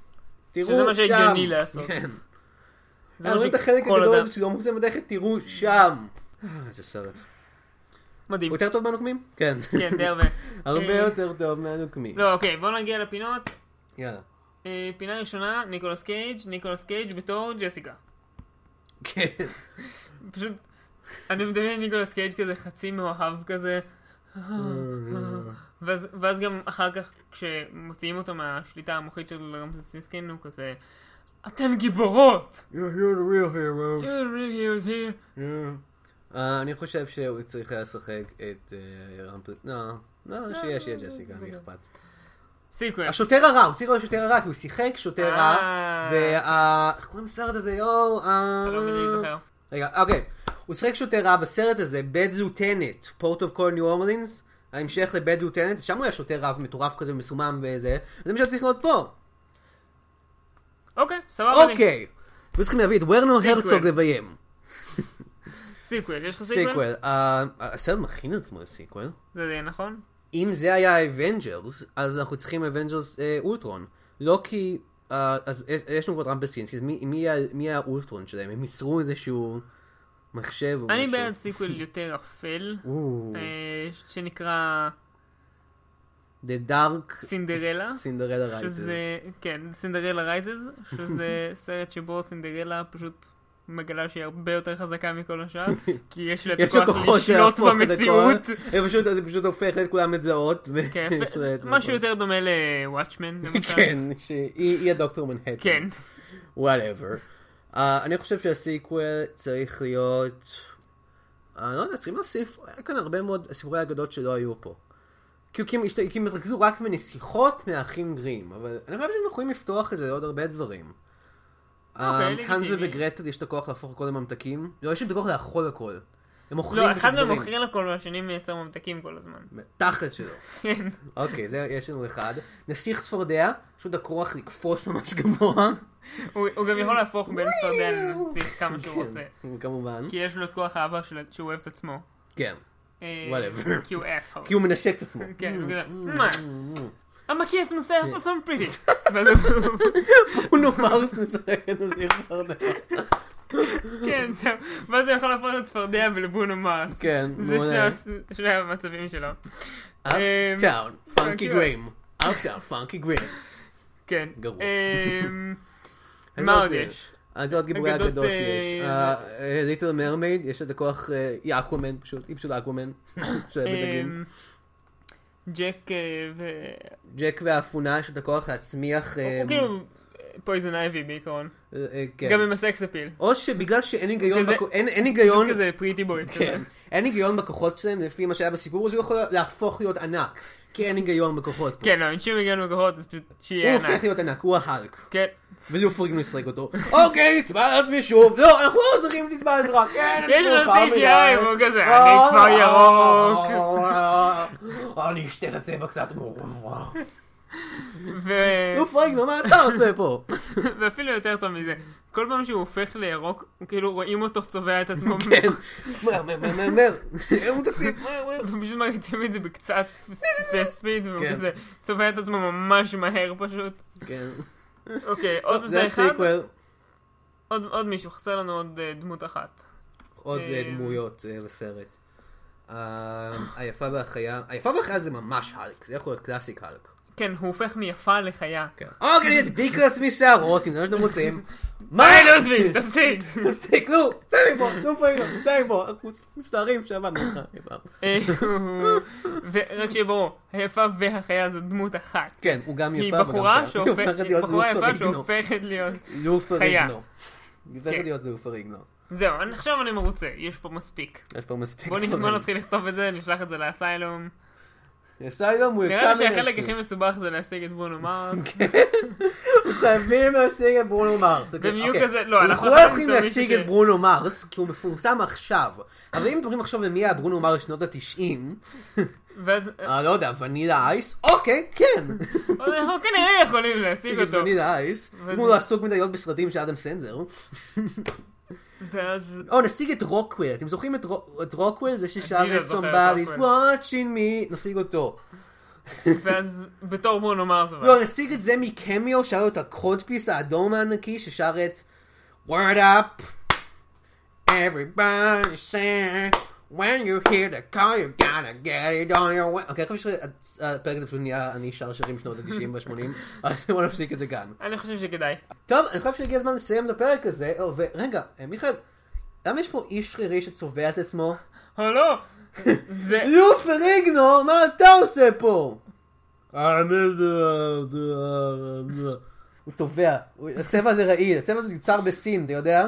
תראו שם. שזה מה שהגיוני לעשות. כן. זה מה, אני רואה את החלק הגדול הזה שלא מכוסה מתכת, תראו שם. אה, איזה סרט. מדהים. יותר טוב מהנוקמים? כן. כן, די הרבה. <laughs> הרבה אה, יותר טוב מהנוקמים. לא, אוקיי, בואו נגיע לפינות. יאללה. אה, פינה ראשונה, ניקולס קייג', ניקולס קייג' בתור ג'סיקה. כן. פשוט, אני מדמיין ניקולס קייג' כזה חצי מאוהב כזה. ואז, ואז גם אחר כך כשמוציאים אותו מהשליטה המוחית של רמפלסטילסקין הוא כזה אתן גיבורות! You're here the real hero. You're the real heroes here. אה, אני חושב שהוא צריך היה לשחק את אה, רמפל... לא, לא, שיהיה, שיהיה ג'סיקה, מי אכפת. sequel. השוטר הרע, הוא צריך להיות שוטר הרע, כי הוא שיחק שוטר רע. אה. וה... איך קוראים לסרט הזה? יואו, אה, לא. רגע, אוקיי. הוא שיחק שוטר רע בסרט הזה, Bad Lieutenant, Port of Call New Orleans, ההמשך ל-Bad Lieutenant, שם הוא היה שוטר רע ומטורף כזה ומסומם וזה, זה מה שצריך להיות פה. אוקיי, סבבה לי. אוקיי. היו צריכים להביא את, sequel. הרצוג לביים. Sequel, יש לך sequel? Sequel. אה, הסרט מכין את עצמו ל sequel. זה נכון? אם זה היה אבנג'רס, אז אנחנו צריכים אבנג'רס אולטרון. לא כי... אה, אז יש- לנו כבר רמפלסטילסקין, מי- יהיה האולטרון שלהם? הם ייצרו איזשהו מחשב או משהו. אני בעד sequel יותר אפל, אה, שנקרא The Dark סינדרלה. Cinderella Rises. שזה, כן, Cinderella Rises, שזה <laughs> סרט שבו סינדרלה פשוט מגלה שהיא הרבה יותר חזקה מכל השאר, <laughs> כי יש לה את הכוח לשלוט במציאות. <laughs> זה פשוט- זה פשוט הופך את כולם לדעות. ו- כן, משהו. יותר דומה לוואטשמן. כן, שהיא היא הדוקטור מנהטן. כן. Whatever. אני חושב שה sequel צריך להיות... אני לא יודע, צריכים להוסיף, היה כאן הרבה מאוד סיפורי אגדות שלא היו פה. כי כי הם התרכזו רק בנסיכות מהאחים גרים, אבל אני חושב שהם יכולים לפתוח את זה לעוד הרבה דברים. אוקיי, אה, לגיטימי. הנזל וגרטל יש את הכוח להפוך הכל לממתקים. לא, יש להם את הכוח לאכול הכל. לא, אחד מהם, הם מוכרים דברים. מוכר לכל והשני מייצר ממתקים כל הזמן. תחת שלו. כן. אוקיי, זה יש לנו אחד. נסיך צפרדע, פשוט הכוח לקפוץ ממש גבוה. הוא גם יכול להפוך בין צפרדע לנסיך כמה שהוא כן, רוצה. כמובן. כי יש לו את כוח האהבה שהוא אוהב את עצמו. כן. אה, Whatever. כי הוא אסהול. כי הוא מנשק את עצמו. כן, הוא כזה, "מה? I'm a kiss myself for some pretty. הוא... <laughs> הוא נומרס משחק את נסיך צפרדע. כן, זהו. ואז הוא יכול להפוך לצפרדע ולברונו מארס. כן, זה מעולה. הס- שני המצבים שלו. Uptown, Funky Grimm. Uptown, Funky Grimm. כן. גרוע. אמ, <laughs> מה עוד יש? אז עוד גיבורי אגדות, אה, יש. Little Mermaid, יש את הכוח, אה, היא אקוואמן פשוט, היא פשוט <laughs> דגים. אמ, ג'ק אה, ו... ג'ק והאפונה יש את הכוח להצמיח... אה, הוא כאילו Poison Ivy בעיקרון. אה, אה, כן. גם עם ה sex appeal. או שבגלל שאין היגיון, כזה- בכ- אין- אין היגיון, פשוט כזה pretty boy. כן, אין היגיון בכוחות שלהם לפי מה שהיה בסיפור, אז הוא יכול להפוך להיות ענק, כי אין היגיון בכוחות. כן, לא, אין שום היגיון בכוחות, אז פשוט שיהיה הוא ענק. הופך להיות ענק, הוא ה Hulk. כן. ו Lou Ferrigno יסרק אותו. אוקיי, לעצמי שוב. לא, אנחנו לא צריכים את רק. כן, יש לו CGI. והוא כזה, אני כבר ירוק. <laughs> אני אשתה את הצבע קצת. ו- נו פריגנו, מה אתה עושה פה? ואפילו יותר טוב מזה, כל פעם שהוא הופך לירוק, כאילו רואים אותו צובע את עצמו. כן. מהר, מהר, מהר, מהר, לנו תקציב, מהר, מהר. ופשוט מריצים את זה בקצת ספיד, והוא כן. כזה צובע את עצמו ממש מהר פשוט. כן. אוקיי, עוד זה אחד. עוד מישהו, חסר לנו עוד אה, דמות אחת. עוד אה, אה, דמויות. אה, היפה והחיה, היפה והחיה זה ממש האלק, זה יכול להיות קלאסיק האלק. כן, הוא הופך מיפה לחיה. כן. אוקיי, אני אדביק <laughs> לעצמי שערות, אם זה מה שאתם רוצים. <laughs> מה? היי לודוויג, תפסיק! <laughs> תפסיק, נו, צא מפה, נו פריגו, צא מפה, אנחנו מצטערים שעבדנו. אה, הוא- ורק שיהיה ברור, היפה והחיה זו דמות אחת. כן, הוא גם יפה וגם חיה. היא להיות בחורה יפה. שהופכת להיות... לופריגנו. חיה. כן. להיות לופריגנו. זהו, אני- עכשיו אני מרוצה, יש פה מספיק. יש פה מספיק. בוא נתחיל לכתוב את זה, נשלח את זה לאסיילום. אסיילום הוא נראה לי יקם שהחלק. הכי מסובך זה להשיג את ברונו מרס. חייבים להשיג את ברונו מרס. והם יהיו אוקיי. כזה- לא, אנחנו לא יכולים להשיג את ברונו מרס, כי הוא מפורסם עכשיו. אבל אם מדברים עכשיו למי היה ברונו מרס שנות התשעים, ואז אה, לא יודע, ונילה אייס? אוקיי, כן. אנחנו כנראה יכולים להשיג אותו. ונילה אייס. אם הוא לא עסוק מדי להיות בסרטים של אדם סנדר. ואז... או נשיג את Rockwell, אתם זוכרים את רו- את Rockwell? זה ששר אני לא את Somebody's watching me, נשיג אותו. ואז בתור Bruno Mars אבל. לא, נשיג את זה מקמיו, שר לו את ה codpiece האדום הענקי, ששר את word up, everybody say, when you hear the call you gotta get it on your way. אוקיי, אני חושב שהפרק הזה פשוט נהיה, אני שר שירים שנות ה-90 וה-80, אז בוא נפסיק את זה כאן. אני חושב שכדאי. טוב, אני חושב שהגיע הזמן לסיים את הפרק הזה, או, ורגע, אה, מיכאל, למה יש פה איש שרירי שצובע את עצמו? או לא! זה... <laughs> לא פריגנו, מה אתה עושה פה? הוא טובע, הוא- הצבע הזה רעיל, הצבע הזה נמצא בסין, אתה יודע?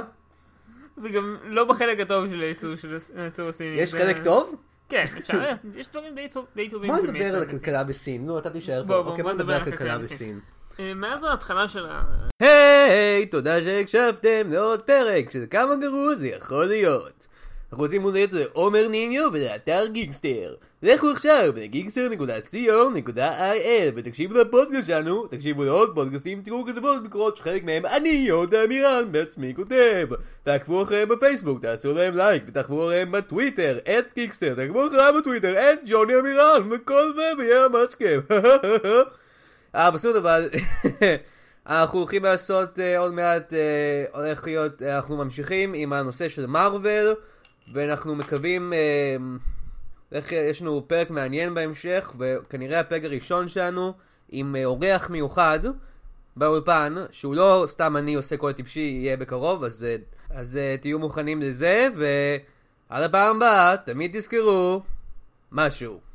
זה גם לא בחלק הטוב של הייצור של הייצור הסיני. יש חלק טוב? כן, אפשר, יש דברים די טוב- די טובים. בוא נדבר על. הכלכלה בסין, נו אתה תישאר פה, אוקיי בוא נדבר על הכלכלה בסין. אה, מאז ההתחלה של ה... היי, תודה שהקשבתם לעוד פרק, שזה כמה גרוע זה יכול להיות. אנחנו רוצים להודות לעומר ניניו ולאתר גיקסטר. לכו עכשיו לגיקסטר.co.il ותקשיבו לפודקאסט שלנו, תקשיבו לעוד פודקאסטים, תראו כתבות בקרות שחלק מהם אני, יהודה אמירן, בעצמי כותב. תעקבו אחריהם בפייסבוק, תעשו להם לייק, ותעקבו אחריהם בטוויטר, at גיקסטר, תעקבו אחריהם בטוויטר, at ג'וני אמירן, וכל זה, ויהיה ממש כיף. <laughs> אה, בסדר, אבל <laughs> אנחנו הולכים לעשות אה, עוד מעט, אה, הולך להיות, אה, אנחנו ממשיכים עם הנושא של מארוול, ואנחנו מקווים, אה, איך, יש לנו פרק מעניין בהמשך, וכנראה הפרק הראשון שלנו עם אה, אורח מיוחד באולפן, שהוא לא סתם אני עושה קול טיפשי, יהיה בקרוב, אז, אה, אז אה, תהיו מוכנים לזה, ועל הפעם הבאה, תמיד תזכרו משהו.